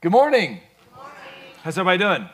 Good morning. How's everybody doing?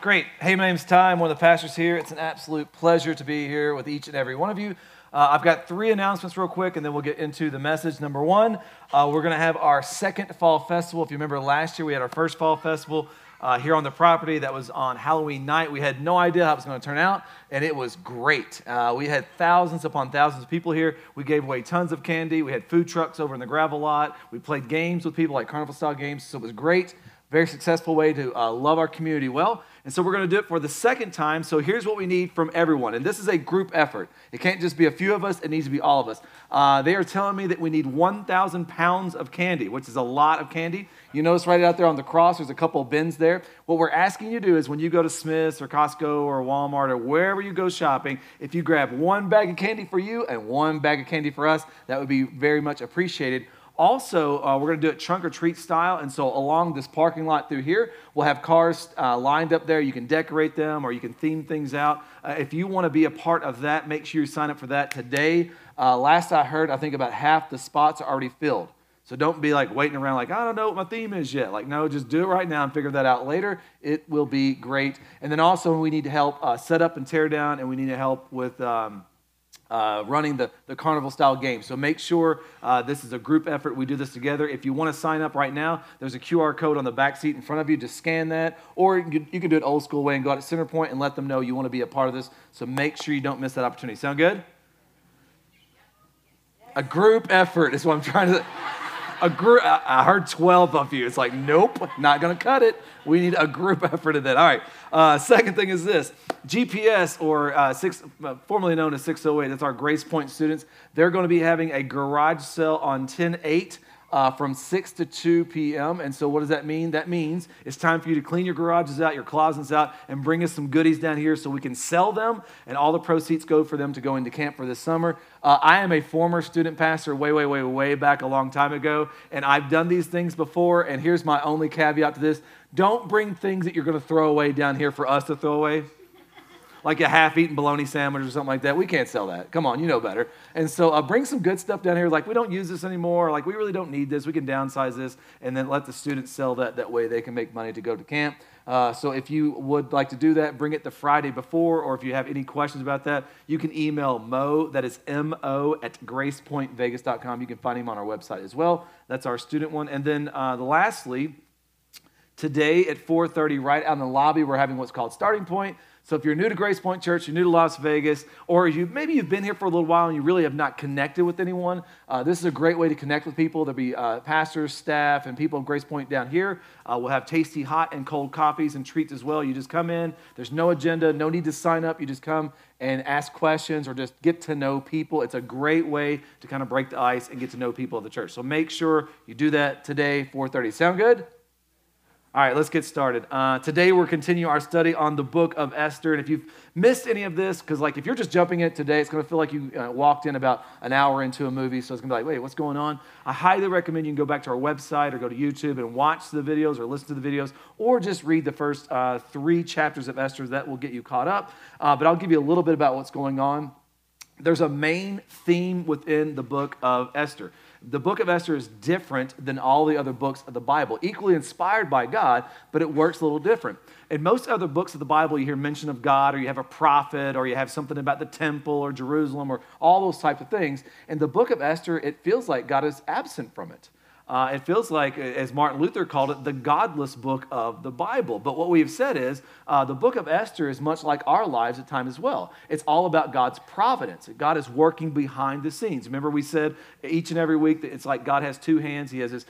Great. Hey, my name's Ty. I'm one of the pastors here. It's an absolute pleasure to be here with each and every one of you. Uh, I've got three announcements real quick, and then we'll get into the message. Number one, uh, we're going to have our second fall festival. If you remember last year, we had our first fall festival uh, here on the property. That was on Halloween night. We had no idea how it was going to turn out, and it was great. Uh, we had thousands upon thousands of people here. We gave away tons of candy. We had food trucks over in the gravel lot. We played games with people like carnival style games, so it was great. Very successful way to uh, love our community well. And so we're going to do it for the second time. So here's what we need from everyone. And this is a group effort. It can't just be a few of us, it needs to be all of us. Uh, they are telling me that we need 1,000 pounds of candy, which is a lot of candy. You notice right out there on the cross, there's a couple of bins there. What we're asking you to do is when you go to Smith's or Costco or Walmart or wherever you go shopping, if you grab one bag of candy for you and one bag of candy for us, that would be very much appreciated. Also, uh, we're going to do it trunk or treat style. And so, along this parking lot through here, we'll have cars uh, lined up there. You can decorate them or you can theme things out. Uh, if you want to be a part of that, make sure you sign up for that today. Uh, last I heard, I think about half the spots are already filled. So don't be like waiting around like, I don't know what my theme is yet. Like, no, just do it right now and figure that out later. It will be great. And then also, we need to help uh, set up and tear down, and we need to help with. Um, uh, running the, the carnival style game. So make sure uh, this is a group effort. We do this together. If you want to sign up right now, there's a QR code on the back seat in front of you. Just scan that. Or you can, do it old school way and go out to Center Point and let them know you want to be a part of this. So make sure you don't miss that opportunity. Sound good? A group effort is what I'm trying to a group. I heard 12 of you. It's like, nope, not going to cut it. We need a group effort in that. All right. Uh, second thing is this GPS, or uh, six, uh, formerly known as 608, that's our Grace Point students. They're going to be having a garage sale on 10 8 uh, from 6 to 2 p.m. And so, what does that mean? That means it's time for you to clean your garages out, your closets out, and bring us some goodies down here so we can sell them, and all the proceeds go for them to go into camp for this summer. Uh, I am a former student pastor way, way, way, way back a long time ago, and I've done these things before. And here's my only caveat to this don't bring things that you're going to throw away down here for us to throw away like a half-eaten bologna sandwich or something like that. We can't sell that. Come on, you know better. And so uh, bring some good stuff down here. Like we don't use this anymore. Like we really don't need this. We can downsize this, and then let the students sell that. That way they can make money to go to camp. Uh, so if you would like to do that, bring it the Friday before, or if you have any questions about that, you can email Mo, that is M-O, at gracepointvegas.com. You can find him on our website as well. That's our student one. And then uh, lastly, today at 4.30, right out in the lobby, we're having what's called Starting Point. So if you're new to Grace Point Church, you're new to Las Vegas, or you, maybe you've been here for a little while and you really have not connected with anyone, uh, this is a great way to connect with people. There'll be uh, pastors, staff, and people of Grace Point down here. Uh, we'll have tasty hot and cold coffees and treats as well. You just come in. There's no agenda, no need to sign up. You just come and ask questions or just get to know people. It's a great way to kind of break the ice and get to know people of the church. So make sure you do that today, 4:30. Sound good? All right, let's get started. Uh, today we're continuing our study on the book of Esther. And if you've missed any of this, because like if you're just jumping in today, it's going to feel like you uh, walked in about an hour into a movie. So it's going to be like, wait, what's going on? I highly recommend you can go back to our website or go to YouTube and watch the videos or listen to the videos or just read the first uh, three chapters of Esther. That will get you caught up. Uh, but I'll give you a little bit about what's going on. There's a main theme within the book of Esther the book of Esther is different than all the other books of the Bible, equally inspired by God, but it works a little different. In most other books of the Bible, you hear mention of God, or you have a prophet, or you have something about the temple or Jerusalem, or all those types of things. In the book of Esther, it feels like God is absent from it. Uh, it feels like, as Martin Luther called it, the godless book of the Bible. But what we've said is uh, the book of Esther is much like our lives at times as well. It's all about God's providence. God is working behind the scenes. Remember, we said each and every week that it's like God has two hands. He has his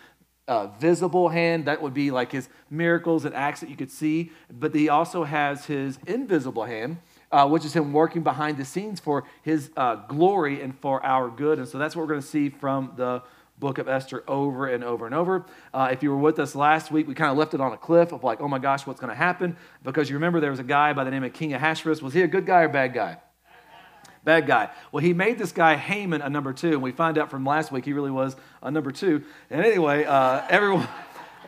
uh, visible hand, that would be like his miracles and acts that you could see. But he also has his invisible hand. Uh, which is him working behind the scenes for his uh, glory and for our good. And so that's what we're going to see from the book of Esther over and over and over. Uh, if you were with us last week, we kind of left it on a cliff of like, oh my gosh, what's going to happen? Because you remember there was a guy by the name of King Ahasuerus. Was he a good guy or bad guy? Bad guy. Well, he made this guy Haman a number two, and we find out from last week he really was a number two. And anyway, uh, everyone.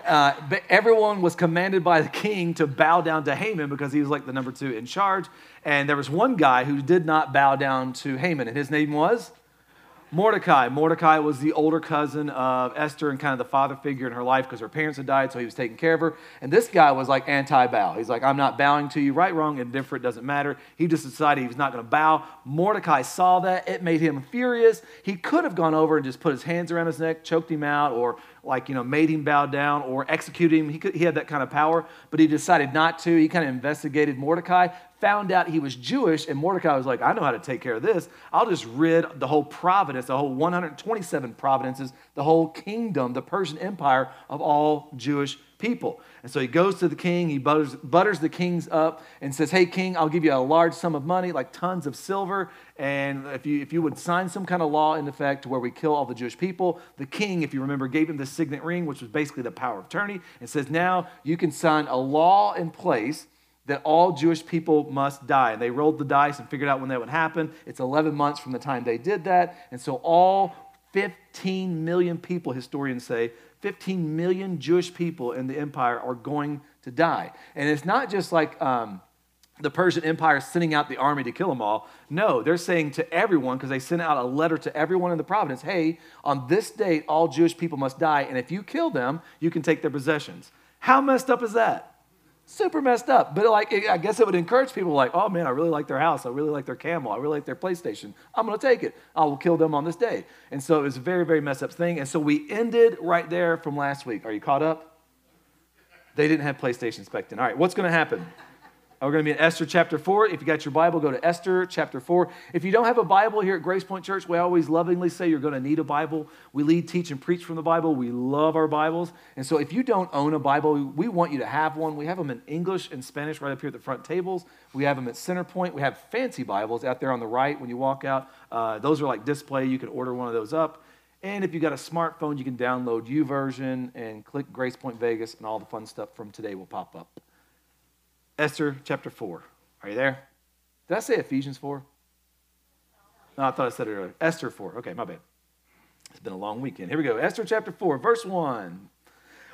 Uh, everyone was commanded by the king to bow down to Haman because he was like the number two in charge. And there was one guy who did not bow down to Haman, and his name was Mordecai. Mordecai was the older cousin of Esther and kind of the father figure in her life because her parents had died, so he was taking care of her. And this guy was like anti bow. He's like, I'm not bowing to you, right, wrong, indifferent, doesn't matter. He just decided he was not going to bow. Mordecai saw that. It made him furious. He could have gone over and just put his hands around his neck, choked him out, or like, you know, made him bow down or execute him. He, could, he had that kind of power, but he decided not to. He kind of investigated Mordecai, found out he was Jewish, and Mordecai was like, I know how to take care of this. I'll just rid the whole province, the whole 127 provinces, the whole kingdom, the Persian Empire of all Jewish people. And so he goes to the king, he butters, butters the kings up and says, Hey, king, I'll give you a large sum of money, like tons of silver. And if you, if you would sign some kind of law in effect where we kill all the Jewish people, the king, if you remember, gave him the signet ring, which was basically the power of attorney, and says, Now you can sign a law in place that all Jewish people must die. And they rolled the dice and figured out when that would happen. It's 11 months from the time they did that. And so all 15 million people, historians say, 15 million Jewish people in the empire are going to die. And it's not just like um, the Persian Empire sending out the army to kill them all. No, they're saying to everyone, because they sent out a letter to everyone in the province hey, on this date, all Jewish people must die. And if you kill them, you can take their possessions. How messed up is that? Super messed up. But like, I guess it would encourage people like, oh man, I really like their house. I really like their camel. I really like their PlayStation. I'm going to take it. I will kill them on this day. And so it was a very, very messed up thing. And so we ended right there from last week. Are you caught up? They didn't have PlayStation then. All right, what's going to happen? We're going to be in Esther chapter 4. If you got your Bible, go to Esther chapter 4. If you don't have a Bible here at Grace Point Church, we always lovingly say you're going to need a Bible. We lead, teach, and preach from the Bible. We love our Bibles. And so if you don't own a Bible, we want you to have one. We have them in English and Spanish right up here at the front tables. We have them at Center Point. We have fancy Bibles out there on the right when you walk out. Uh, those are like display. You can order one of those up. And if you've got a smartphone, you can download YouVersion and click Grace Point Vegas, and all the fun stuff from today will pop up. Esther chapter 4. Are you there? Did I say Ephesians 4? No, I thought I said it earlier. Esther 4. Okay, my bad. It's been a long weekend. Here we go. Esther chapter 4, verse 1.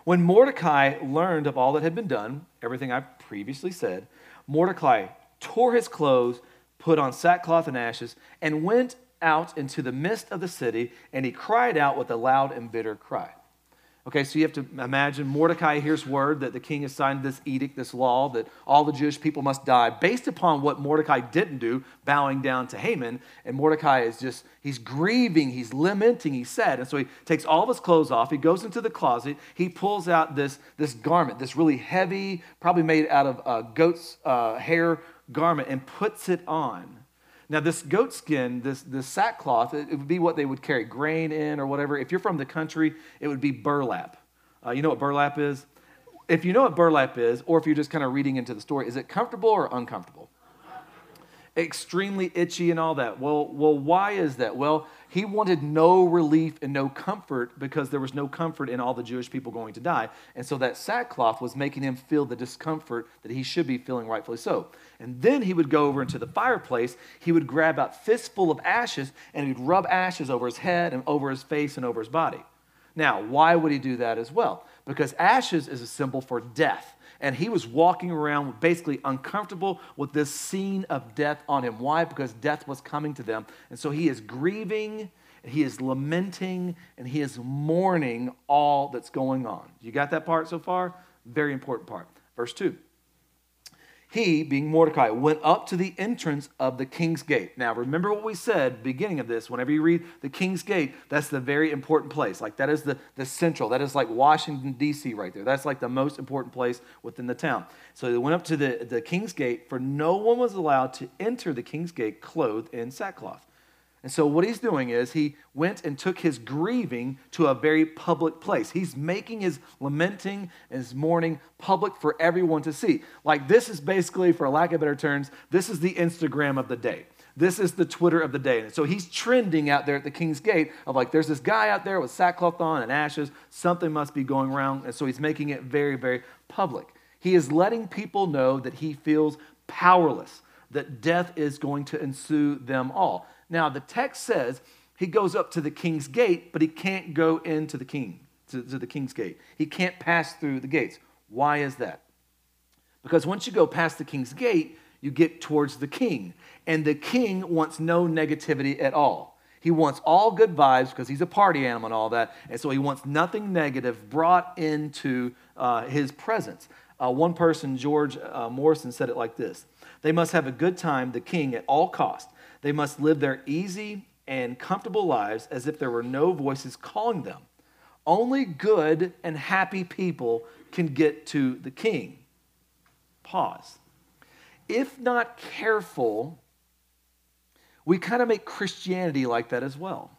When Mordecai learned of all that had been done, everything I previously said, Mordecai tore his clothes, put on sackcloth and ashes, and went out into the midst of the city, and he cried out with a loud and bitter cry. Okay, so you have to imagine Mordecai hears word that the king has signed this edict, this law, that all the Jewish people must die based upon what Mordecai didn't do, bowing down to Haman. And Mordecai is just, he's grieving, he's lamenting, he's sad. And so he takes all of his clothes off, he goes into the closet, he pulls out this, this garment, this really heavy, probably made out of uh, goat's uh, hair garment, and puts it on. Now, this goat skin, this, this sackcloth, it, it, would be what they would carry grain in or whatever. If you're from the country, it would be burlap. Uh, you know what burlap is? If you know what burlap is, or if you're just kind of reading into the story, is it comfortable or uncomfortable? extremely itchy and all that. Well, well, why is that? Well, he wanted no relief and no comfort because there was no comfort in all the Jewish people going to die. And so that sackcloth was making him feel the discomfort that he should be feeling rightfully so. And then he would go over into the fireplace, he would grab out fistful of ashes and he'd rub ashes over his head and over his face and over his body. Now, why would he do that as well? Because ashes is a symbol for death and he was walking around basically uncomfortable with this scene of death on him. Why? Because death was coming to them. And so he is grieving, he is lamenting, and he is mourning all that's going on. You got that part so far? Very important part. Verse 2 he, being Mordecai, went up to the entrance of the king's gate. Now, remember what we said beginning of this. Whenever you read the king's gate, that's the very important place. Like that is the, the central. That is like Washington, D.C. right there. That's like the most important place within the town. So they went up to the, the king's gate, for no one was allowed to enter the king's gate clothed in sackcloth. And so, what he's doing is he went and took his grieving to a very public place. He's making his lamenting and his mourning public for everyone to see. Like, this is basically, for lack of better terms, this is the Instagram of the day. This is the Twitter of the day. And so he's trending out there at the king's gate of like, there's this guy out there with sackcloth on and ashes. Something must be going wrong. And so he's making it very, very public. He is letting people know that he feels powerless, that death is going to ensue them all. Now, the text says he goes up to the king's gate, but he can't go into the king, to, to the king's gate. He can't pass through the gates. Why is that? Because once you go past the king's gate, you get towards the king. And the king wants no negativity at all. He wants all good vibes because he's a party animal and all that. And so he wants nothing negative brought into uh, his presence. Uh, one person, George uh, Morrison, said it like this They must have a good time, the king, at all cost. They must live their easy and comfortable lives as if there were no voices calling them. Only good and happy people can get to the king. Pause. If not careful, we kind of make Christianity like that as well.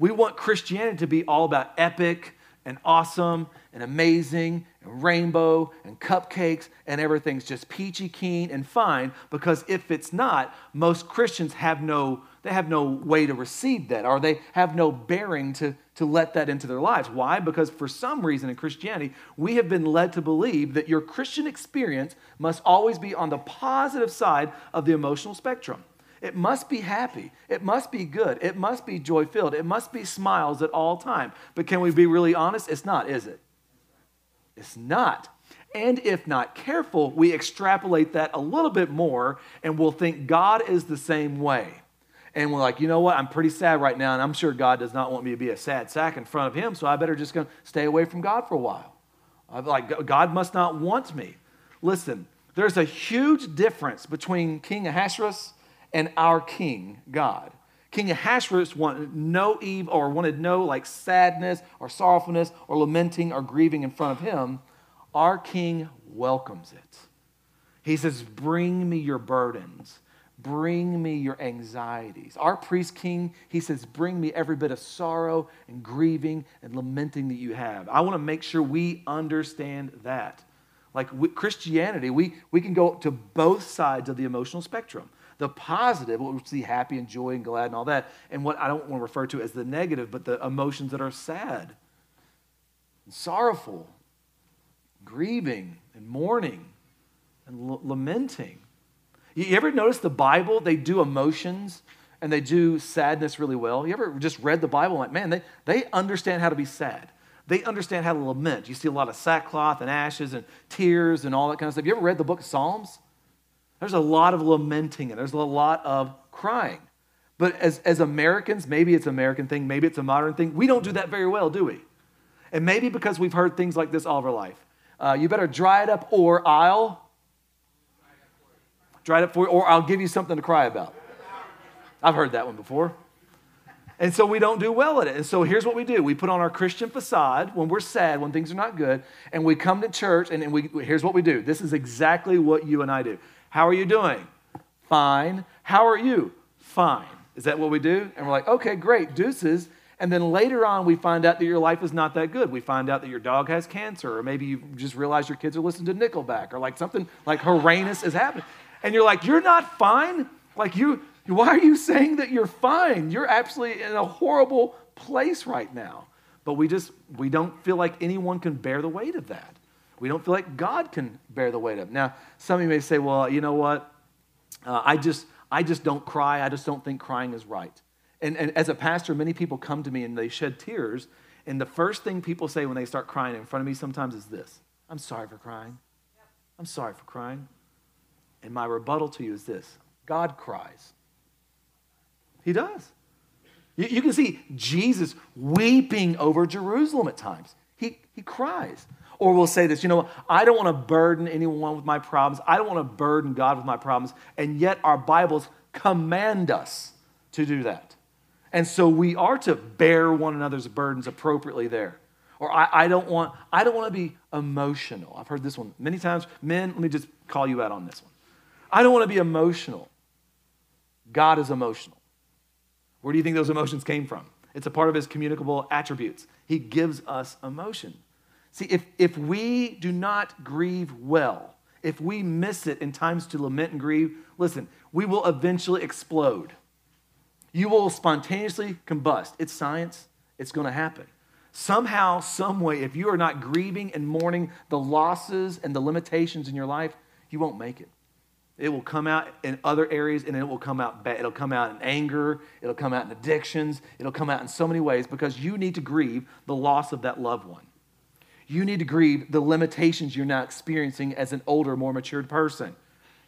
We want Christianity to be all about epic and awesome and amazing and rainbow and cupcakes and everything's just peachy keen and fine because if it's not, most Christians have no they have no way to receive that or they have no bearing to, to let that into their lives. Why? Because for some reason in Christianity, we have been led to believe that your Christian experience must always be on the positive side of the emotional spectrum. It must be happy. It must be good. It must be joy filled. It must be smiles at all time. But can we be really honest? It's not, is it? It's not. And if not careful, we extrapolate that a little bit more and we'll think God is the same way. And we're like, you know what? I'm pretty sad right now, and I'm sure God does not want me to be a sad sack in front of Him, so I better just go stay away from God for a while. I'm like, God must not want me. Listen, there's a huge difference between King Ahasuerus and our king, God. King Ahasuerus wanted no evil or wanted no like sadness or sorrowfulness or lamenting or grieving in front of him. Our king welcomes it. He says, Bring me your burdens. Bring me your anxieties. Our priest king, he says, Bring me every bit of sorrow and grieving and lamenting that you have. I want to make sure we understand that. Like Christianity, we, we can go to both sides of the emotional spectrum the positive, what we see happy and joy and glad and all that, and what I don't want to refer to as the negative, but the emotions that are sad and sorrowful, grieving and mourning and l- lamenting. You ever notice the Bible, they do emotions and they do sadness really well? You ever just read the Bible like, man, they, they understand how to be sad. They understand how to lament. You see a lot of sackcloth and ashes and tears and all that kind of stuff. You ever read the book of Psalms? There's a lot of lamenting and there's a lot of crying. But as, as Americans, maybe it's an American thing, maybe it's a modern thing, we don't do that very well, do we? And maybe because we've heard things like this all of our life. Uh, you better dry it up or I'll dry it up for you, or I'll give you something to cry about. I've heard that one before. And so we don't do well at it. And so here's what we do we put on our Christian facade when we're sad, when things are not good, and we come to church, and, and we, here's what we do. This is exactly what you and I do. How are you doing? Fine. How are you? Fine. Is that what we do? And we're like, okay, great, deuces. And then later on, we find out that your life is not that good. We find out that your dog has cancer, or maybe you just realize your kids are listening to Nickelback, or like something like horrendous is happening. And you're like, you're not fine? Like, you, why are you saying that you're fine? You're absolutely in a horrible place right now. But we just, we don't feel like anyone can bear the weight of that. We don't feel like God can bear the weight of. Now, some of you may say, well, you know what? Uh, I, just, I just don't cry. I just don't think crying is right. And, and as a pastor, many people come to me and they shed tears. And the first thing people say when they start crying in front of me sometimes is this I'm sorry for crying. I'm sorry for crying. And my rebuttal to you is this God cries. He does. You, you can see Jesus weeping over Jerusalem at times. He, he cries. Or we'll say this, you know, I don't want to burden anyone with my problems. I don't want to burden God with my problems. And yet our Bibles command us to do that. And so we are to bear one another's burdens appropriately there. Or I, I don't want, I don't want to be emotional. I've heard this one many times. Men, let me just call you out on this one. I don't want to be emotional. God is emotional. Where do you think those emotions came from? It's a part of his communicable attributes. He gives us emotion. See, if, if we do not grieve well, if we miss it in times to lament and grieve, listen, we will eventually explode. You will spontaneously combust. It's science, it's going to happen. Somehow, some way, if you are not grieving and mourning the losses and the limitations in your life, you won't make it. It will come out in other areas and it will come out bad. It'll come out in anger, it'll come out in addictions, it'll come out in so many ways because you need to grieve the loss of that loved one you need to grieve the limitations you're now experiencing as an older, more matured person.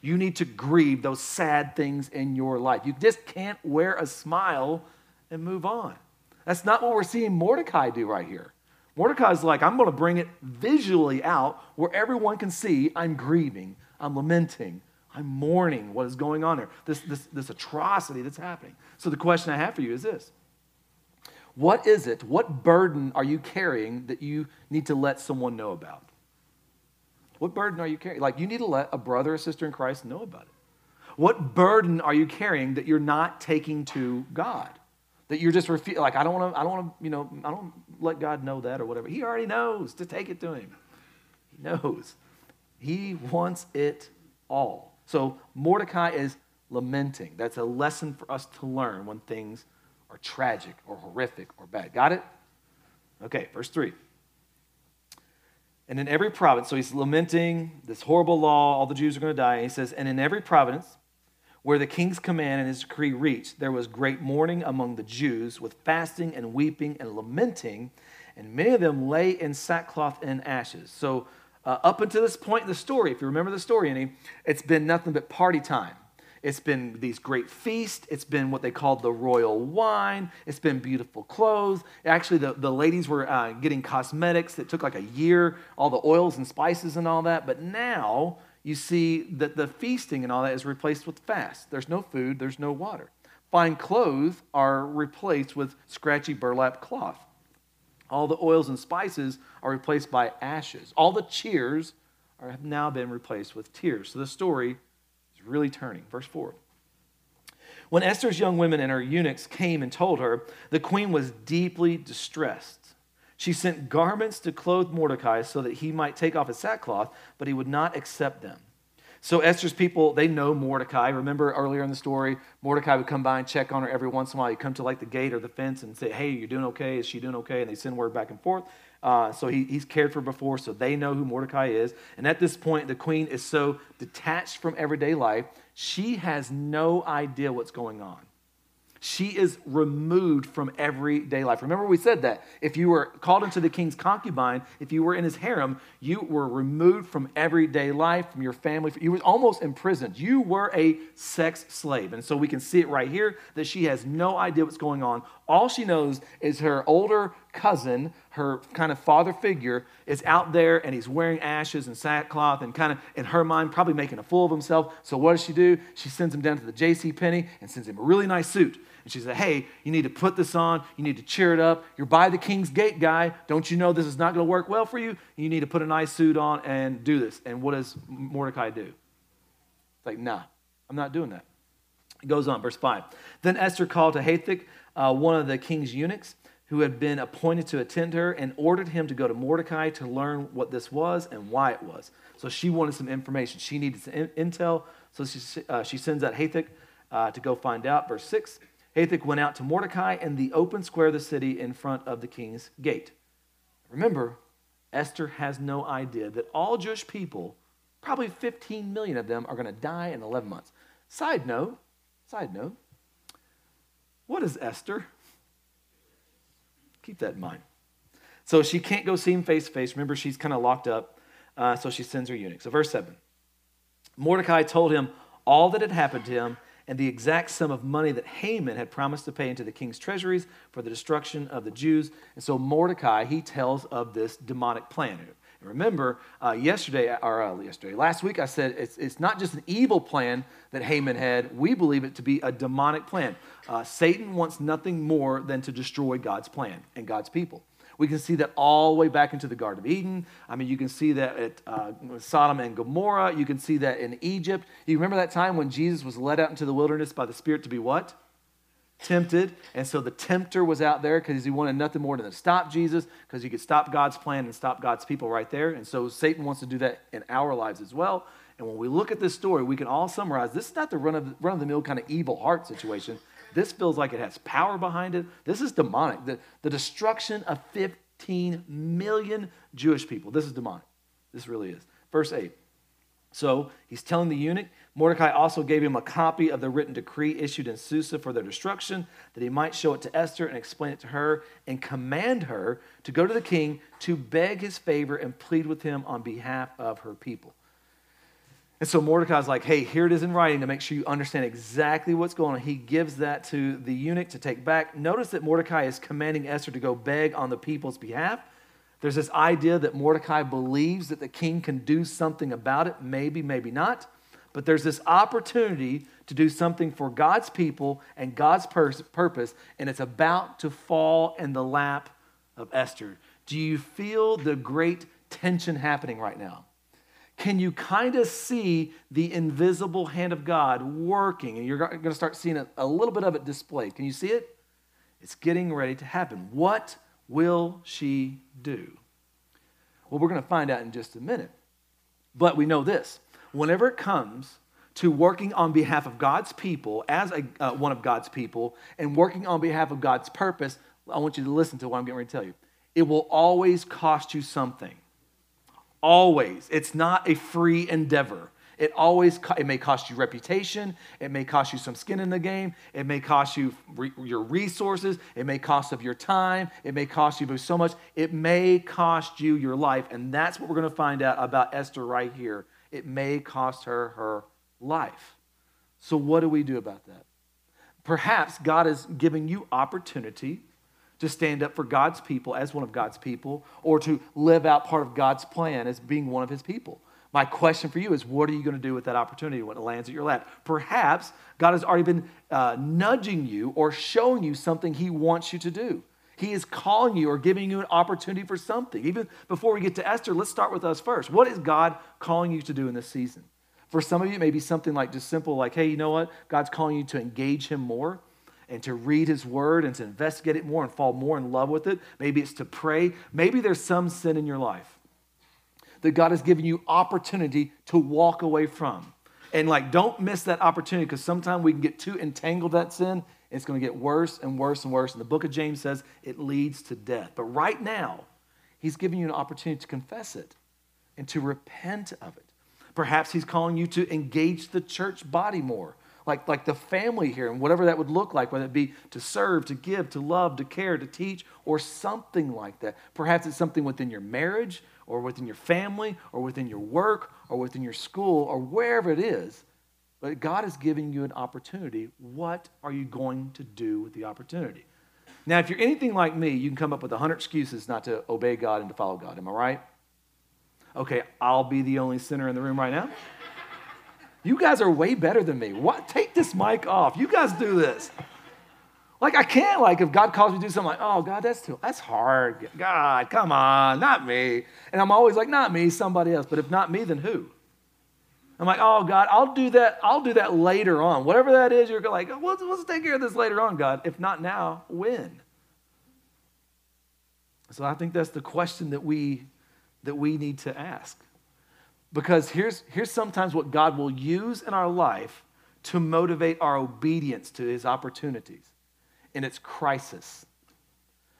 You need to grieve those sad things in your life. You just can't wear a smile and move on. That's not what we're seeing Mordecai do right here. Mordecai's like, I'm going to bring it visually out where everyone can see I'm grieving, I'm lamenting, I'm mourning what is going on there, this, this, this atrocity that's happening. So the question I have for you is this What is it, what burden are you carrying that you need to let someone know about? What burden are you carrying? Like, you need to let a brother or sister in Christ know about it. What burden are you carrying that you're not taking to God? That you're just refu- like I don't want to I don't want to you know I don't let God know that or whatever. He already knows to take it to him. He knows. He wants it all. So Mordecai is lamenting. That's a lesson for us to learn when things are tragic or horrific or bad. Got it? Okay, verse 3. And in every province, so he's lamenting this horrible law, all the Jews are going to die. And he says, And in every province where the king's command and his decree reached, there was great mourning among the Jews with fasting and weeping and lamenting, and many of them lay in sackcloth and ashes. So, uh, up until this point in the story, if you remember the story any, it's been nothing but party time. It's been these great feasts. It's been what they called the royal wine. It's been beautiful clothes. Actually, the, the ladies were uh, getting cosmetics that took like a year, all the oils and spices and all that. But now you see that the feasting and all that is replaced with fast. There's no food, there's no water. Fine clothes are replaced with scratchy burlap cloth. All the oils and spices are replaced by ashes. All the cheers are, have now been replaced with tears. So the story really turning. Verse 4. When Esther's young women and her eunuchs came and told her, the queen was deeply distressed. She sent garments to clothe Mordecai so that he might take off his sackcloth, but he would not accept them. So Esther's people, they know Mordecai. Remember earlier in the story, Mordecai would come by and check on her every once in a while. He'd come to like the gate or the fence and say, Hey, you're doing okay? Is she doing okay? And they send word back and forth. Uh, so he, he's cared for before, so they know who Mordecai is. And at this point, the queen is so detached from everyday life, she has no idea what's going on. She is removed from everyday life. Remember, we said that. If you were called into the king's concubine, if you were in his harem, you were removed from everyday life, from your family. You were almost imprisoned. You were a sex slave. And so we can see it right here that she has no idea what's going on. All she knows is her older cousin, her kind of father figure, is out there and he's wearing ashes and sackcloth and kind of, in her mind, probably making a fool of himself. So what does she do? She sends him down to the J.C. Penney and sends him a really nice suit. And she said, Hey, you need to put this on. You need to cheer it up. You're by the king's gate, guy. Don't you know this is not going to work well for you? You need to put a nice suit on and do this. And what does Mordecai do? It's like, Nah, I'm not doing that. It goes on, verse 5. Then Esther called to Hathach, uh, one of the king's eunuchs, who had been appointed to attend her, and ordered him to go to Mordecai to learn what this was and why it was. So she wanted some information. She needed some in- intel. So she, uh, she sends out Hathach uh, to go find out. Verse 6 Hathach went out to Mordecai in the open square of the city in front of the king's gate. Remember, Esther has no idea that all Jewish people, probably 15 million of them, are going to die in 11 months. Side note, side note, what is Esther? Keep that in mind. So she can't go see him face to face. Remember, she's kind of locked up. Uh, so she sends her eunuch. So, verse 7 Mordecai told him all that had happened to him and the exact sum of money that Haman had promised to pay into the king's treasuries for the destruction of the Jews. And so Mordecai, he tells of this demonic plan. Remember, uh, yesterday, or uh, yesterday, last week, I said it's, it's not just an evil plan that Haman had. We believe it to be a demonic plan. Uh, Satan wants nothing more than to destroy God's plan and God's people. We can see that all the way back into the Garden of Eden. I mean, you can see that at uh, Sodom and Gomorrah. You can see that in Egypt. You remember that time when Jesus was led out into the wilderness by the Spirit to be what? Tempted. And so the tempter was out there because he wanted nothing more than to stop Jesus because he could stop God's plan and stop God's people right there. And so Satan wants to do that in our lives as well. And when we look at this story, we can all summarize this is not the run of, run of the mill kind of evil heart situation. This feels like it has power behind it. This is demonic. The, the destruction of 15 million Jewish people. This is demonic. This really is. Verse 8. So he's telling the eunuch, Mordecai also gave him a copy of the written decree issued in Susa for their destruction, that he might show it to Esther and explain it to her, and command her to go to the king to beg his favor and plead with him on behalf of her people. And so Mordecai's like, hey, here it is in writing to make sure you understand exactly what's going on. He gives that to the eunuch to take back. Notice that Mordecai is commanding Esther to go beg on the people's behalf. There's this idea that Mordecai believes that the king can do something about it. Maybe, maybe not. But there's this opportunity to do something for God's people and God's purpose, and it's about to fall in the lap of Esther. Do you feel the great tension happening right now? Can you kind of see the invisible hand of God working? And you're going to start seeing a, a little bit of it displayed. Can you see it? It's getting ready to happen. What will she do? Well, we're going to find out in just a minute. But we know this whenever it comes to working on behalf of God's people as a, uh, one of God's people and working on behalf of God's purpose, I want you to listen to what I'm getting ready to tell you. It will always cost you something. Always. It's not a free endeavor. It always it may cost you reputation, it may cost you some skin in the game, it may cost you re, your resources, it may cost of your time, it may cost you so much. It may cost you your life, and that's what we're going to find out about Esther right here. It may cost her her life. So what do we do about that? Perhaps God is giving you opportunity to stand up for God's people as one of God's people or to live out part of God's plan as being one of his people. My question for you is what are you going to do with that opportunity when it lands at your lap? Perhaps God has already been uh, nudging you or showing you something he wants you to do. He is calling you or giving you an opportunity for something. Even before we get to Esther, let's start with us first. What is God calling you to do in this season? For some of you, it may be something like just simple, like, hey, you know what? God's calling you to engage Him more and to read his word and to investigate it more and fall more in love with it. Maybe it's to pray. Maybe there's some sin in your life that God has given you opportunity to walk away from. And like, don't miss that opportunity because sometimes we can get too entangled that sin. It's going to get worse and worse and worse. And the book of James says it leads to death. But right now, he's giving you an opportunity to confess it and to repent of it. Perhaps he's calling you to engage the church body more like, like the family here and whatever that would look like, whether it be to serve, to give, to love, to care, to teach, or something like that. Perhaps it's something within your marriage or within your family or within your work or within your school or wherever it is. But God is giving you an opportunity. What are you going to do with the opportunity? Now, if you're anything like me, you can come up with 100 excuses not to obey God and to follow God. Am I right? Okay, I'll be the only sinner in the room right now. You guys are way better than me. What? Take this mic off. You guys do this. Like I can't. Like if God calls me to do something, like, oh God, that's too, that's hard. God, come on, not me. And I'm always like, not me, somebody else. But if not me, then who? I'm like, oh God, I'll do that. I'll do that later on. Whatever that is, you're like, let's, let's take care of this later on, God. If not now, when? So I think that's the question that we that we need to ask. Because here's, here's sometimes what God will use in our life to motivate our obedience to his opportunities. And it's crisis.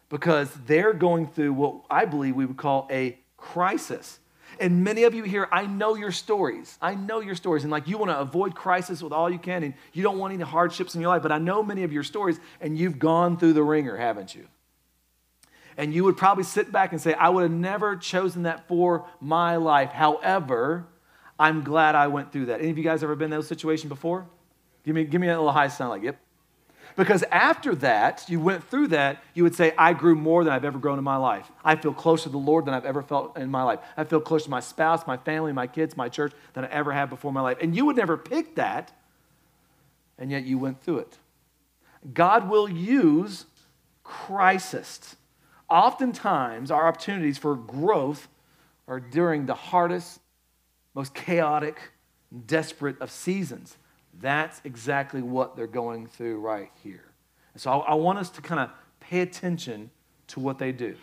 Because they're going through what I believe we would call a crisis. And many of you here, I know your stories. I know your stories. And like you want to avoid crisis with all you can, and you don't want any hardships in your life. But I know many of your stories, and you've gone through the ringer, haven't you? and you would probably sit back and say, I would have never chosen that for my life. However, I'm glad I went through that. Any of you guys ever been in those situations before? Give me, give me a little high sound like, yep. Because after that, you went through that, you would say, I grew more than I've ever grown in my life. I feel closer to the Lord than I've ever felt in my life. I feel closer to my spouse, my family, my kids, my church than I ever have before in my life. And you would never pick that, and yet you went through it. God will use crisis Oftentimes, our opportunities for growth are during the hardest, most chaotic, desperate of seasons. That's exactly what they're going through right here. And so I, I want us to kind of pay attention to what they do.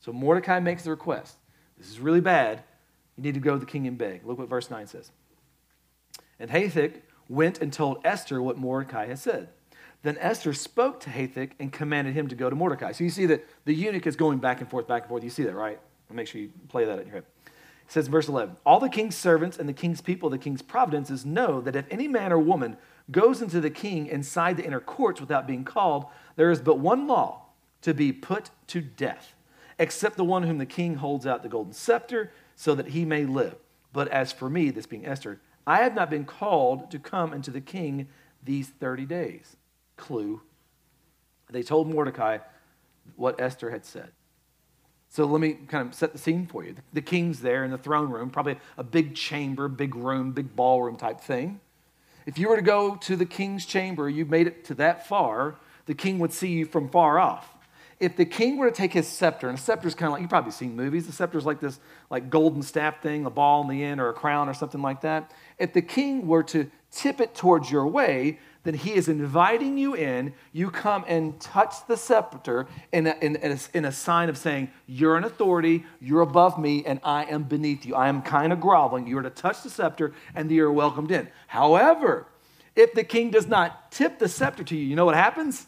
So Mordecai makes the request. This is really bad. You need to go to the king and beg. Look what verse 9 says. And Hathach went and told Esther what Mordecai had said. Then Esther spoke to Hathach and commanded him to go to Mordecai. So you see that the eunuch is going back and forth, back and forth. You see that, right? Make sure you play that in your head. Says verse 11 All the king's servants and the king's people, the king's providences, know that if any man or woman goes into the king inside the inner courts without being called, there is but one law to be put to death, except the one whom the king holds out the golden scepter so that he may live. But as for me, this being Esther, I have not been called to come into the king these 30 days. Clue. They told Mordecai what Esther had said. So let me kind of set the scene for you. The king's there in the throne room, probably a big chamber, big room, big ballroom type thing. If you were to go to the king's chamber, you made it to that far, the king would see you from far off. If the king were to take his scepter, and a scepter is kind of like, you've probably seen movies, the scepter is like this like golden staff thing, a ball in the end or a crown or something like that. If the king were to tip it towards your way, then he is inviting you in. You come and touch the scepter in a, in, in, a, in a sign of saying, You're an authority, you're above me, and I am beneath you. I am kind of groveling. You're to touch the scepter, and you're welcomed in. However, if the king does not tip the scepter to you, you know what happens?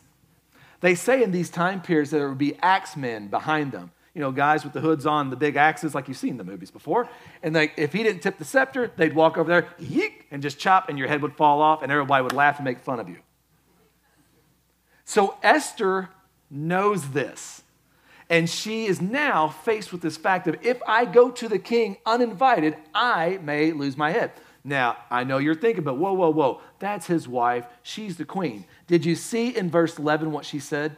They say in these time periods that there would be axemen behind them you know, guys with the hoods on, the big axes, like you've seen the movies before. And they, if he didn't tip the scepter, they'd walk over there, yeek, and just chop, and your head would fall off, and everybody would laugh and make fun of you. So Esther knows this. And she is now faced with this fact of if I go to the king uninvited, I may lose my head. Now, I know you're thinking, but whoa, whoa, whoa, that's his wife. She's the queen. Did you see in verse 11 what she said?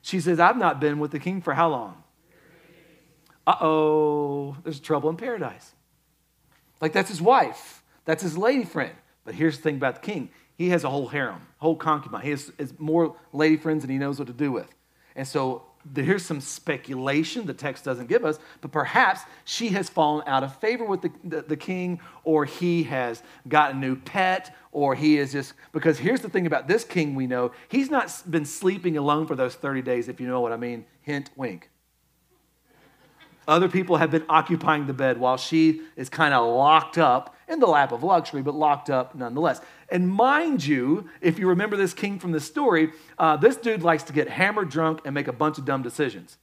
She says, I've not been with the king for how long? uh oh, there's trouble in paradise. Like that's his wife, that's his lady friend. But here's the thing about the king he has a whole harem, whole concubine. He has, has more lady friends than he knows what to do with. And so here's some speculation the text doesn't give us, but perhaps she has fallen out of favor with the, the, the, king, or he has got a new pet, or he is just, because here's the thing about this king we know, he's not been sleeping alone for those 30 days, if you know what I mean. Hint, wink. Other people have been occupying the bed while she is kind of locked up in the lap of luxury, but locked up nonetheless. And mind you, if you remember this king from the story, uh, this dude likes to get hammered drunk and make a bunch of dumb decisions.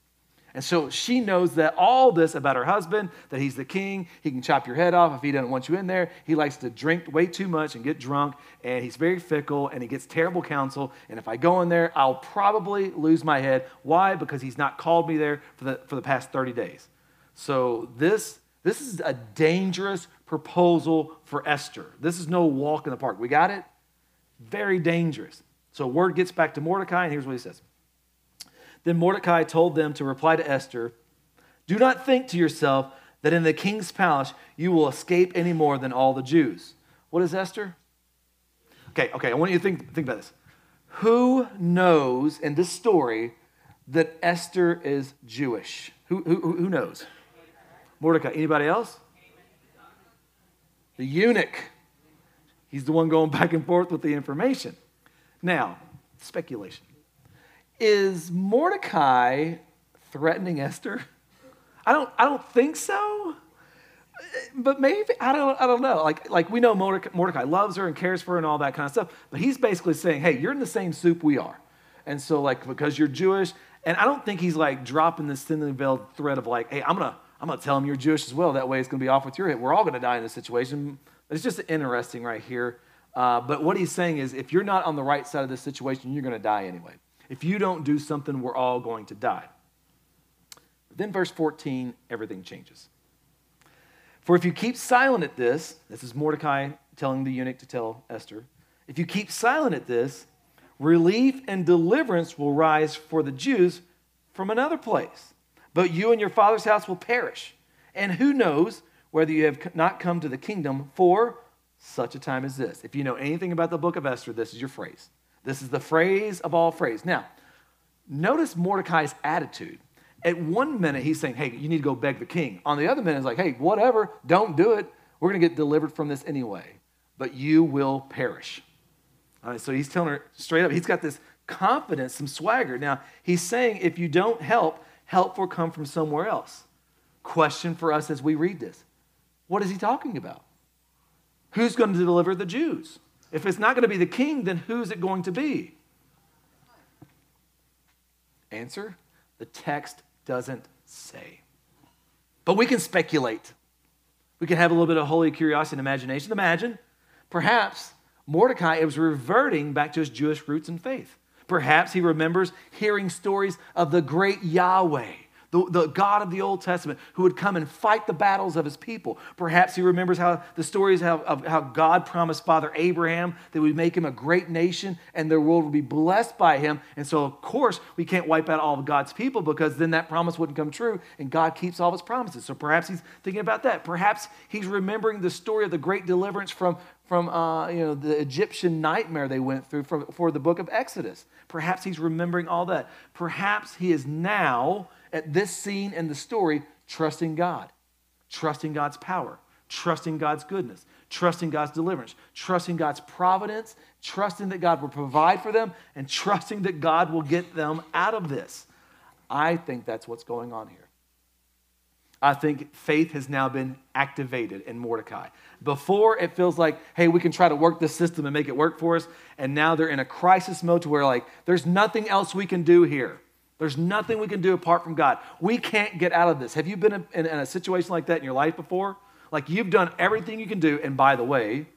And so she knows that all this about her husband, that he's the king, he can chop your head off if he doesn't want you in there. He likes to drink way too much and get drunk, and he's very fickle and he gets terrible counsel. And if I go in there, I'll probably lose my head. Why? Because he's not called me there for the, for the past 30 days. So this, this is a dangerous proposal for Esther. This is no walk in the park. We got it? Very dangerous. So word gets back to Mordecai, and here's what he says. Then Mordecai told them to reply to Esther, Do not think to yourself that in the king's palace you will escape any more than all the Jews. What is Esther? Okay, okay, I want you to think, think about this. Who knows in this story that Esther is Jewish? Who, who, who knows? Mordecai. Anybody else? The eunuch. He's the one going back and forth with the information. Now, speculation. Is Mordecai threatening Esther? I don't, I don't think so. But maybe, I don't, I don't know. Like, like we know Mordecai, loves her and cares for her and all that kind of stuff. But he's basically saying, hey, you're in the same soup we are. And so, like, because you're Jewish, and I don't think he's like dropping this thinly veiled thread of like, hey, I'm going to I'm going to tell him you're Jewish as well. That way it's going to be off with your head. We're all going to die in this situation. It's just interesting right here. Uh, but what he's saying is if you're not on the right side of this situation, you're going to die anyway. If you don't do something, we're all going to die. But then, verse 14, everything changes. For if you keep silent at this, this is Mordecai telling the eunuch to tell Esther, if you keep silent at this, relief and deliverance will rise for the Jews from another place but you and your father's house will perish. And who knows whether you have not come to the kingdom for such a time as this. If you know anything about the book of Esther, this is your phrase. This is the phrase of all phrase. Now, notice Mordecai's attitude. At one minute, he's saying, Hey, you need to go beg the king. On the other minute, it's like, Hey, whatever, don't do it. We're going to get delivered from this anyway, but you will perish. All right, so he's telling her straight up, he's got this confidence, some swagger. Now, he's saying, If you don't help, help will come from somewhere else. Question for us as we read this What is he talking about? Who's going to deliver the Jews? If it's not going to be the king, then who's it going to be? Answer the text doesn't say. But we can speculate. We can have a little bit of holy curiosity and imagination. Imagine, perhaps Mordecai was reverting back to his Jewish roots and faith. Perhaps he remembers hearing stories of the great Yahweh, the the, God of the Old Testament who would come and fight the battles of his people. Perhaps he remembers how the stories of, of how God promised Father Abraham that would make him a great nation and their world would be blessed by him. And so, of course, we can't wipe out all of God's people because then that promise wouldn't come true and God keeps all of his promises. So perhaps he's thinking about that. Perhaps he's remembering the story of the great deliverance from, from uh, you know, the Egyptian nightmare they went through for, for the book of Exodus. Perhaps he's remembering all that. Perhaps he is now at this scene in the story, trusting God, trusting God's power, trusting God's goodness, trusting God's deliverance, trusting God's providence, trusting that God will provide for them, and trusting that God will get them out of this. I think that's what's going on here. I think faith has now been activated in Mordecai. Before, it feels like, hey, we can try to work the system and make it work for us. And now they're in a crisis mode to where, like, there's nothing else we can do here. There's nothing we can do apart from God. We can't get out of this. Have you been in, in, a situation like that in your life before? Like you've done everything you can do, and by the way,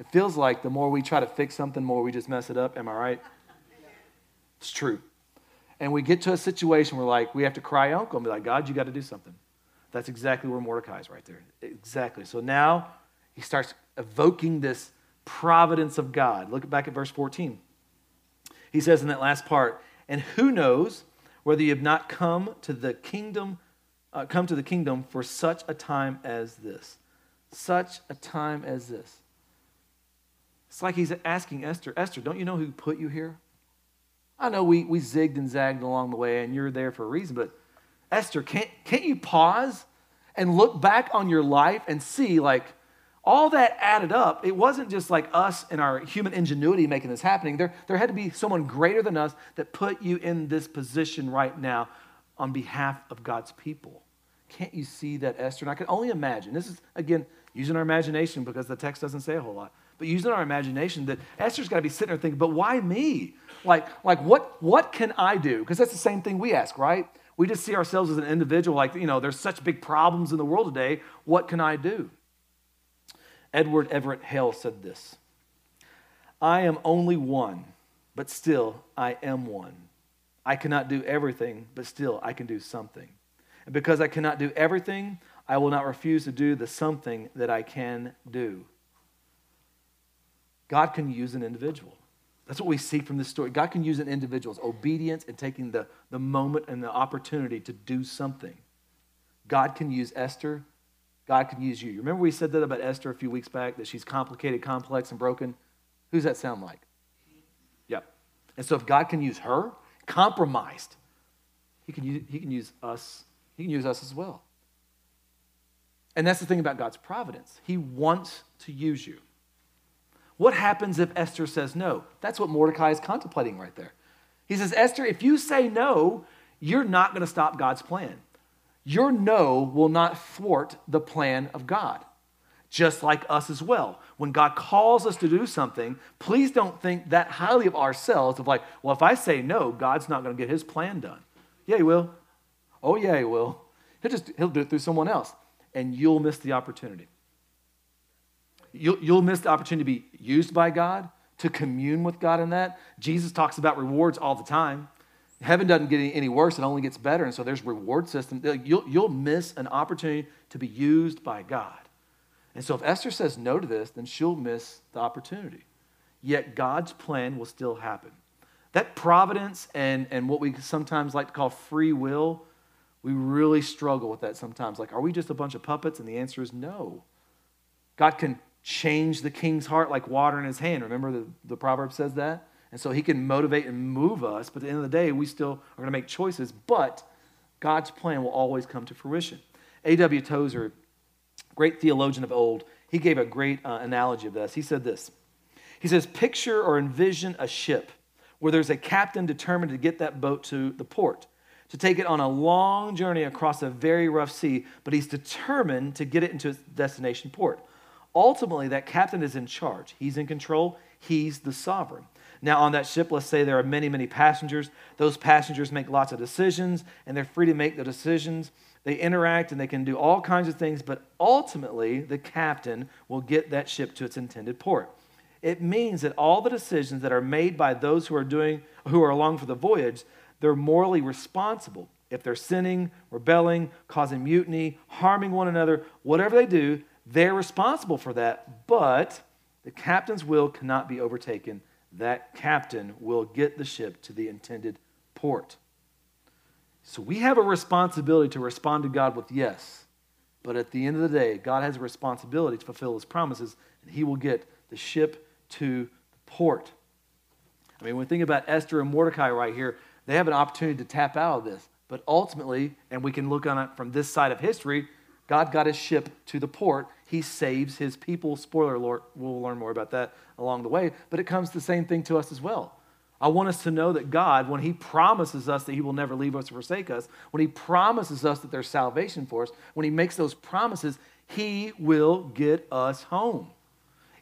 it feels like the more we try to fix something, more we just mess it up. Am I right? It's true. And we get to a situation where like we have to cry uncle and be like, God, you got to do something. That's exactly where Mordecai is right there. Exactly. So now he starts evoking this providence of God. Look back at verse 14. He says in that last part, and who knows whether you have not come to the kingdom, uh, come to the kingdom for such a time as this. Such a time as this. It's like he's asking Esther, Esther, don't you know who put you here? I know we, we zigged and zagged along the way and you're there for a reason, but Esther, can't, can't you pause and look back on your life and see, like, all that added up, it wasn't just like us and our human ingenuity making this happening. There, there had to be someone greater than us that put you in this position right now on behalf of God's people. Can't you see that, Esther? And I can only imagine. This is, again, using our imagination because the text doesn't say a whole lot. But using our imagination that Esther's got to be sitting there thinking, but why me? Like, like what, what can I do? Because that's the same thing we ask, right? We just see ourselves as an individual, like, you know, there's such big problems in the world today. What can I do? Edward Everett Hale said this I am only one, but still I am one. I cannot do everything, but still I can do something. And because I cannot do everything, I will not refuse to do the something that I can do. God can use an individual. That's what we see from this story. God can use an individual's obedience and taking the, the moment and the opportunity to do something. God can use Esther God can use you. Remember we said that about Esther a few weeks back, that she's complicated, complex, and broken? Who's that sound like? Yep. And so if God can use her, compromised, he can use, he can use us. He can use us as well. And that's the thing about God's providence. He wants to use you. What happens if Esther says no? That's what Mordecai is contemplating right there. He says, Esther, if you say no, you're not going to stop God's plan your no will not thwart the plan of God. Just like us as well. When God calls us to do something, please don't think that highly of ourselves of like, well, if I say no, God's not going to get his plan done. Yeah, he will. Oh, yeah, he will. He'll just he'll do it through someone else. And you'll miss the opportunity. You'll, you'll miss the opportunity to be used by God, to commune with God in that. Jesus talks about rewards all the time. Heaven doesn't get any, worse, it only gets better. And so there's reward system. You'll, you'll miss an opportunity to be used by God. And so if Esther says no to this, then she'll miss the opportunity. Yet God's plan will still happen. That providence and, and what we sometimes like to call free will, we really struggle with that sometimes. Like, are we just a bunch of puppets? And the answer is no. God can change the king's heart like water in his hand. Remember the, the proverb says that? And so he can motivate and move us, but at the end of the day, we still are going to make choices, but God's plan will always come to fruition. A.W. Tozer, great theologian of old, he gave a great uh, analogy of this. He said this He says, Picture or envision a ship where there's a captain determined to get that boat to the port, to take it on a long journey across a very rough sea, but he's determined to get it into its destination port. Ultimately, that captain is in charge, he's in control, he's the sovereign. Now, on that ship, let's say there are many, many passengers. Those passengers make lots of decisions, and they're free to make the decisions. They interact and they can do all kinds of things, but ultimately, the captain will get that ship to its intended port. It means that all the decisions that are made by those who are doing who are along for the voyage, they're morally responsible. If they're sinning, rebelling, causing mutiny, harming one another, whatever they do, they're responsible for that. But the captain's will cannot be overtaken. That captain will get the ship to the intended port. So we have a responsibility to respond to God with yes. But at the end of the day, God has a responsibility to fulfill his promises, and he will get the ship to the port. I mean, when we think about Esther and Mordecai right here, they have an opportunity to tap out of this. But ultimately, and we can look on it from this side of history, God got his ship to the port. He saves his people. Spoiler alert, we'll learn more about that along the way. But it comes the same thing to us as well. I want us to know that God, when He promises us that He will never leave us or forsake us, when He promises us that there's salvation for us, when He makes those promises, He will get us home.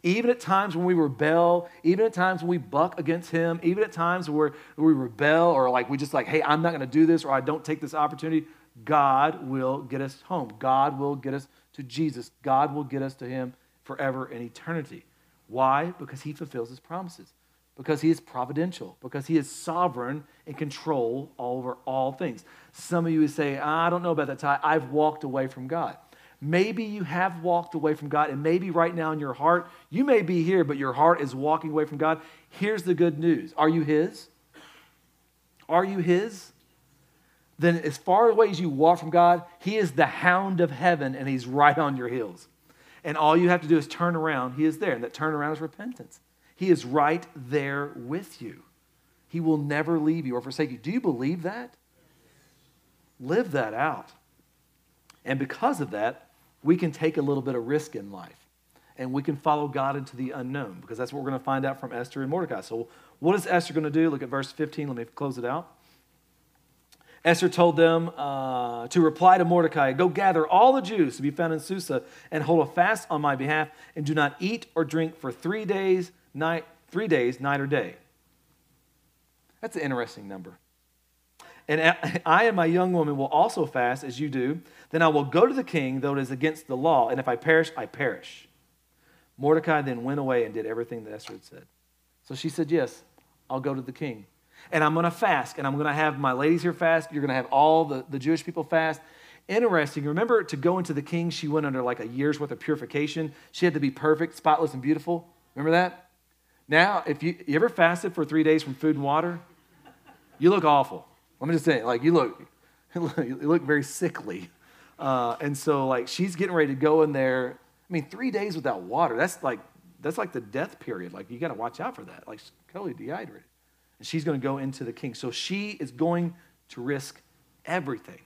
Even at times when we rebel, even at times when we buck against Him, even at times where we rebel or like we just like, hey, I'm not going to do this or I don't take this opportunity, God will get us home. God will get us to Jesus. God will get us to Him forever in eternity. Why? Because He fulfills His promises. Because He is providential. Because He is sovereign and control over all things. Some of you say, I don't know about that, Ty. I've walked away from God. Maybe you have walked away from God, and maybe right now in your heart, you may be here, but your heart is walking away from God. Here's the good news Are you His? Are you His? Then as far away as you walk from God, He is the hound of heaven and He's right on your heels. And all you have to do is turn around. He is there. And that turnaround is repentance. He is right there with you. He will never leave you or forsake you. Do you believe that? Live that out. And because of that, we can take a little bit of risk in life. And we can follow God into the unknown because that's what we're going to find out from Esther and Mordecai. So, what is Esther going to do? Look at verse 15. Let me close it out. Esther told them uh, to reply to Mordecai Go gather all the Jews to be found in Susa and hold a fast on my behalf, and do not eat or drink for three days, night, three days, night or day. That's an interesting number. And I and my young woman will also fast as you do. Then I will go to the king, though it is against the law, and if I perish, I perish. Mordecai then went away and did everything that Esther had said. So she said, Yes, I'll go to the king and I'm going to fast, and I'm going to have my ladies here fast. You're going to have all the, the Jewish people fast. Interesting. Remember, to go into the king, she went under like a year's worth of purification. She had to be perfect, spotless, and beautiful. Remember that? Now, if you, you ever fasted for three days from food and water, you look awful. Let me just say, like you look, you look very sickly. Uh, and so, like, she's getting ready to go in there. I mean, three days without water. That's like that's like the death period. Like, you got to watch out for that. Like, totally dehydrated and she's going to go into the king. So she is going to risk everything.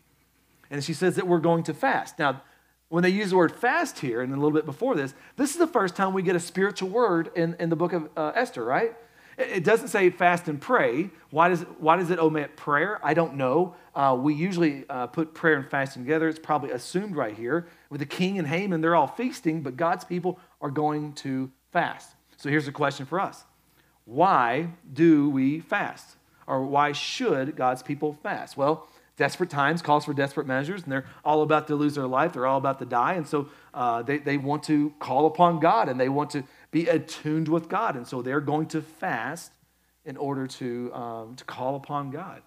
And she says that we're going to fast. Now, when they use the word fast here, and a little bit before this, this is the first time we get a spiritual word in, in the book of uh, Esther, right? It doesn't say fast and pray. Why does it, why does it omit prayer? I don't know. Uh, we usually uh, put prayer and fasting together. It's probably assumed right here. With the king and Haman, they're all feasting, but God's people are going to fast. So here's a question for us why do we fast? Or why should God's people fast? Well, desperate times calls for desperate measures, and they're all about to lose their life. They're all about to die. And so uh, they, they want to call upon God and they want to be attuned with God. And so they're going to fast in order to, um, to call upon God.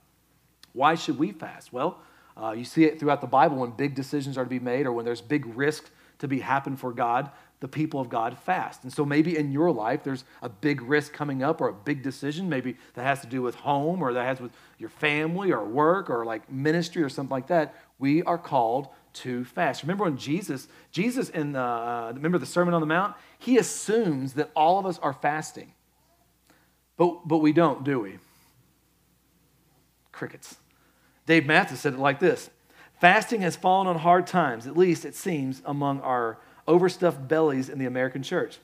Why should we fast? Well, uh, you see it throughout the Bible when big decisions are to be made or when there's big risk to be happen for God the people of God fast. And so maybe in your life there's a big risk coming up or a big decision, maybe that has to do with home or that has with your family or work or like ministry or something like that. We are called to fast. Remember when Jesus, Jesus in the, uh, remember the Sermon on the Mount? He assumes that all of us are fasting. But, but we don't, do we? Crickets. Dave Mathis said it like this Fasting has fallen on hard times, at least it seems, among our overstuffed bellies in the American church.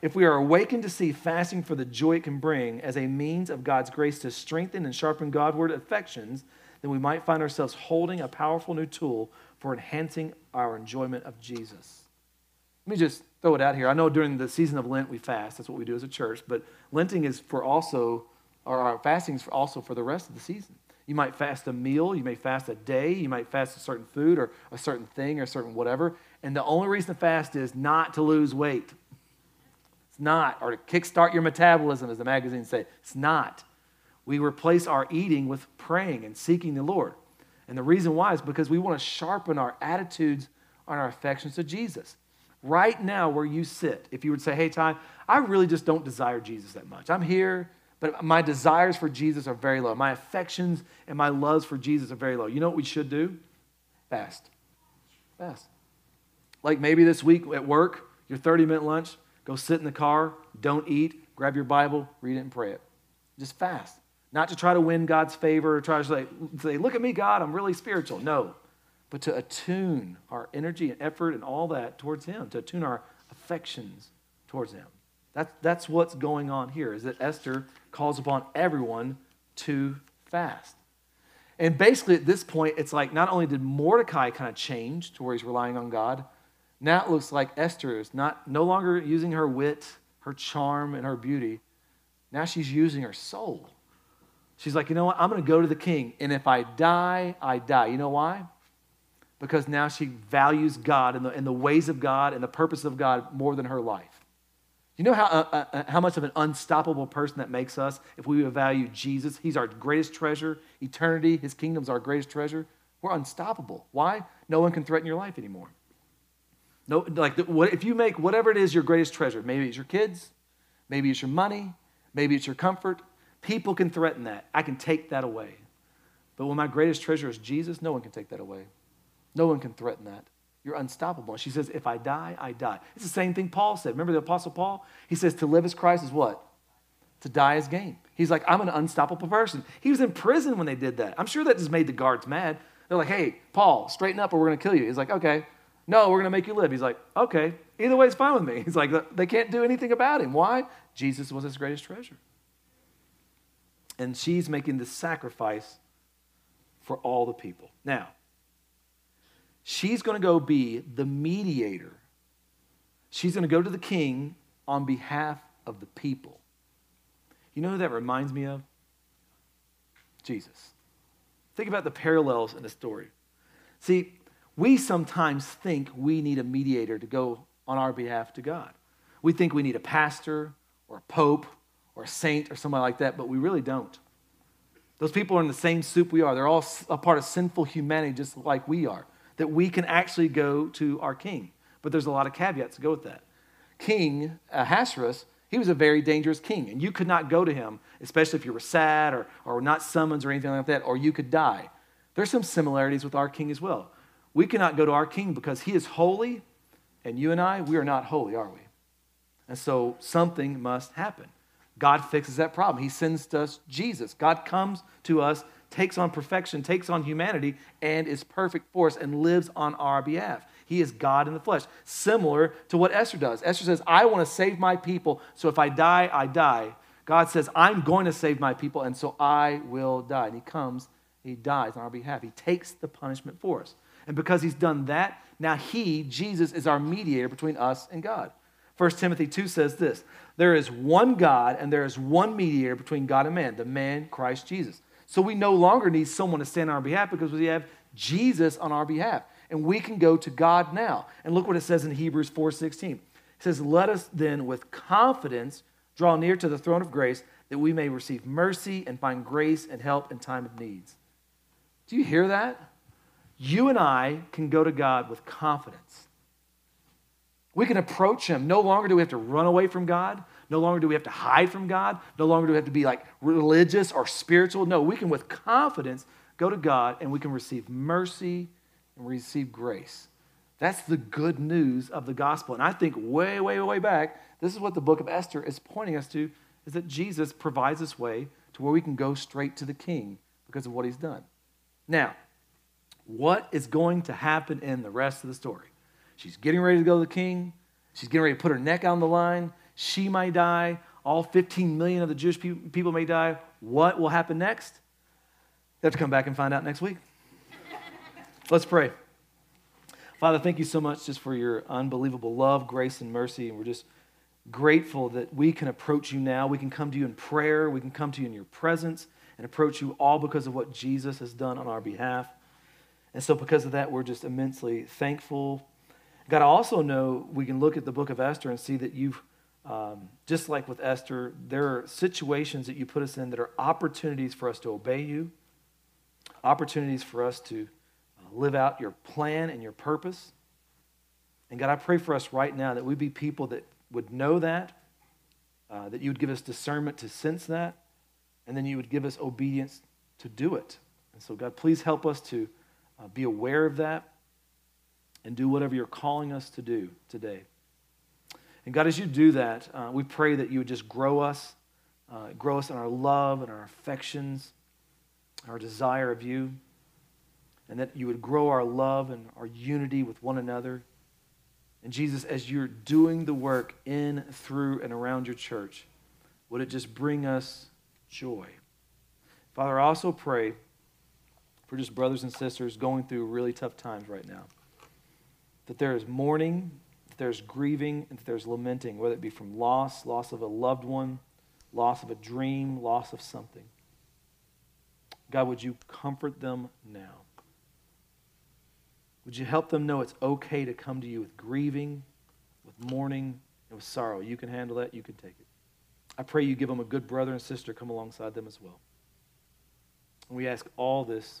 If we are awakened to see fasting for the joy it can bring as a means of God's grace to strengthen and sharpen Godward affections, then we might find ourselves holding a powerful new tool for enhancing our enjoyment of Jesus. Let me just throw it out here. I know during the season of Lent we fast. That's what we do as a church. But Lenting is for also, or our fasting is also for the rest of the season. You might fast a meal, you may fast a day, you might fast a certain food or a certain thing or a certain whatever. And the only reason to fast is not to lose weight. It's not, or to kickstart your metabolism, as the magazines say. It's not. We replace our eating with praying and seeking the Lord. And the reason why is because we want to sharpen our attitudes and our affections to Jesus. Right now, where you sit, if you would say, Hey, Ty, I really just don't desire Jesus that much. I'm here, but my desires for Jesus are very low. My affections and my loves for Jesus are very low. You know what we should do? Fast. Fast. Like maybe this week at work, your 30 minute lunch, go sit in the car, don't eat, grab your Bible, read it, and pray it. Just fast. Not to try to win God's favor or try to say, say, look at me, God, I'm really spiritual. No, but to attune our energy and effort and all that towards Him, to attune our affections towards Him. That's, that's what's going on here, is that Esther calls upon everyone to fast. And basically, at this point, it's like not only did Mordecai kind of change to where he's relying on God, now it looks like Esther is not, no longer using her wit, her charm, and her beauty. Now she's using her soul. She's like, you know what? I'm going to go to the king, and if I die, I die. You know why? Because now she values God and the, and the ways of God and the purpose of God more than her life. You know how, uh, uh, uh, how much of an unstoppable person that makes us if we value Jesus? He's our greatest treasure. Eternity, his kingdom's our greatest treasure. We're unstoppable. Why? No one can threaten your life anymore. No, like what, if you make whatever it is your greatest treasure, maybe it's your kids, maybe it's your money, maybe it's your comfort, People can threaten that. I can take that away. But when my greatest treasure is Jesus, no one can take that away. No one can threaten that. You're unstoppable. And she says, If I die, I die. It's the same thing Paul said. Remember the Apostle Paul? He says, To live as Christ is what? To die as gain. He's like, I'm an unstoppable person. He was in prison when they did that. I'm sure that just made the guards mad. They're like, Hey, Paul, straighten up or we're going to kill you. He's like, Okay. No, we're going to make you live. He's like, Okay. Either way, it's fine with me. He's like, They can't do anything about him. Why? Jesus was his greatest treasure. And she's making the sacrifice for all the people. Now, she's going to go be the mediator. She's going to go to the king on behalf of the people. You know who that reminds me of? Jesus. Think about the parallels in the story. See, we sometimes think we need a mediator to go on our behalf to God. We think we need a pastor or a pope or a saint or somebody like that, but we really don't. Those people are in the same soup we are. They're all a part of sinful humanity just like we are. That we can actually go to our king. But there's a lot of caveats to go with that. King Ahasuerus, he was a very dangerous king, and you could not go to him, especially if you were sad or, or not summoned or anything like that, or you could die. There's some similarities with our king as well. We cannot go to our king because he is holy, and you and I, we are not holy, are we? And so something must happen. God fixes that problem. He sends us Jesus. God comes to us, takes on perfection, takes on humanity, and is perfect for us and lives on our behalf. He is God in the flesh, similar to what Esther does. Esther says, I want to save my people, so if I die, I die. God says, I'm going to save my people, and so I will die. And He comes, He dies on our behalf. He takes the punishment for us. And because He's done that, now He, Jesus, is our mediator between us and God. 1 Timothy 2 says this There is one God and there is one mediator between God and man, the man Christ Jesus. So we no longer need someone to stand on our behalf because we have Jesus on our behalf. And we can go to God now. And look what it says in Hebrews 4:16. It says, Let us then with confidence draw near to the throne of grace that we may receive mercy and find grace and help in time of needs. Do you hear that? You and I can go to God with confidence. We can approach Him. No longer do we have to run away from God. No longer do we have to hide from God. No longer do we have to be like religious or spiritual. No, we can with confidence go to God and we can receive mercy and receive grace. That's the good news of the gospel. And I think way, way, way back, this is what the book of Esther is pointing us to is that Jesus provides this way to where we can go straight to the king because of what he's done. Now, what is going to happen in the rest of the story? She's getting ready to go to the king. She's getting ready to put her neck on the line. She might die. All 15 million of the Jewish people may die. What will happen next? You have to come back and find out next week. Let's pray. Father, thank you so much just for your unbelievable love, grace, and mercy. And we're just grateful that we can approach you now. We can come to you in prayer. We can come to you in your presence and approach you all because of what Jesus has done on our behalf. And so, because of that, we're just immensely thankful God, I also know we can look at the book of Esther and see that you've, um, just like with Esther, there are situations that you put us in that are opportunities for us to obey you, opportunities for us to uh, live out your plan and your purpose. And God, I pray for us right now that we be people that would know that, uh, that you would give us discernment to sense that, and then you would give us obedience to do it. And so, God, please help us to uh, be aware of that and do whatever you're calling us to do today. And God, as you do that, uh, we pray that you would just grow us, uh, grow us in our love and our affections, our desire of you, and that you would grow our love and our unity with one another. And Jesus, as you're doing the work in, through, and around your church, would it just bring us joy? Father, I also pray for just brothers and sisters going through really tough times right now. That there is mourning, that there's grieving, and that there's lamenting, whether it be from loss, loss of a loved one, loss of a dream, loss of something. God, would you comfort them now? Would you help them know it's okay to come to you with grieving, with mourning, and with sorrow? You can handle that, you can take it. I pray you give them a good brother and sister come alongside them as well. And we ask all this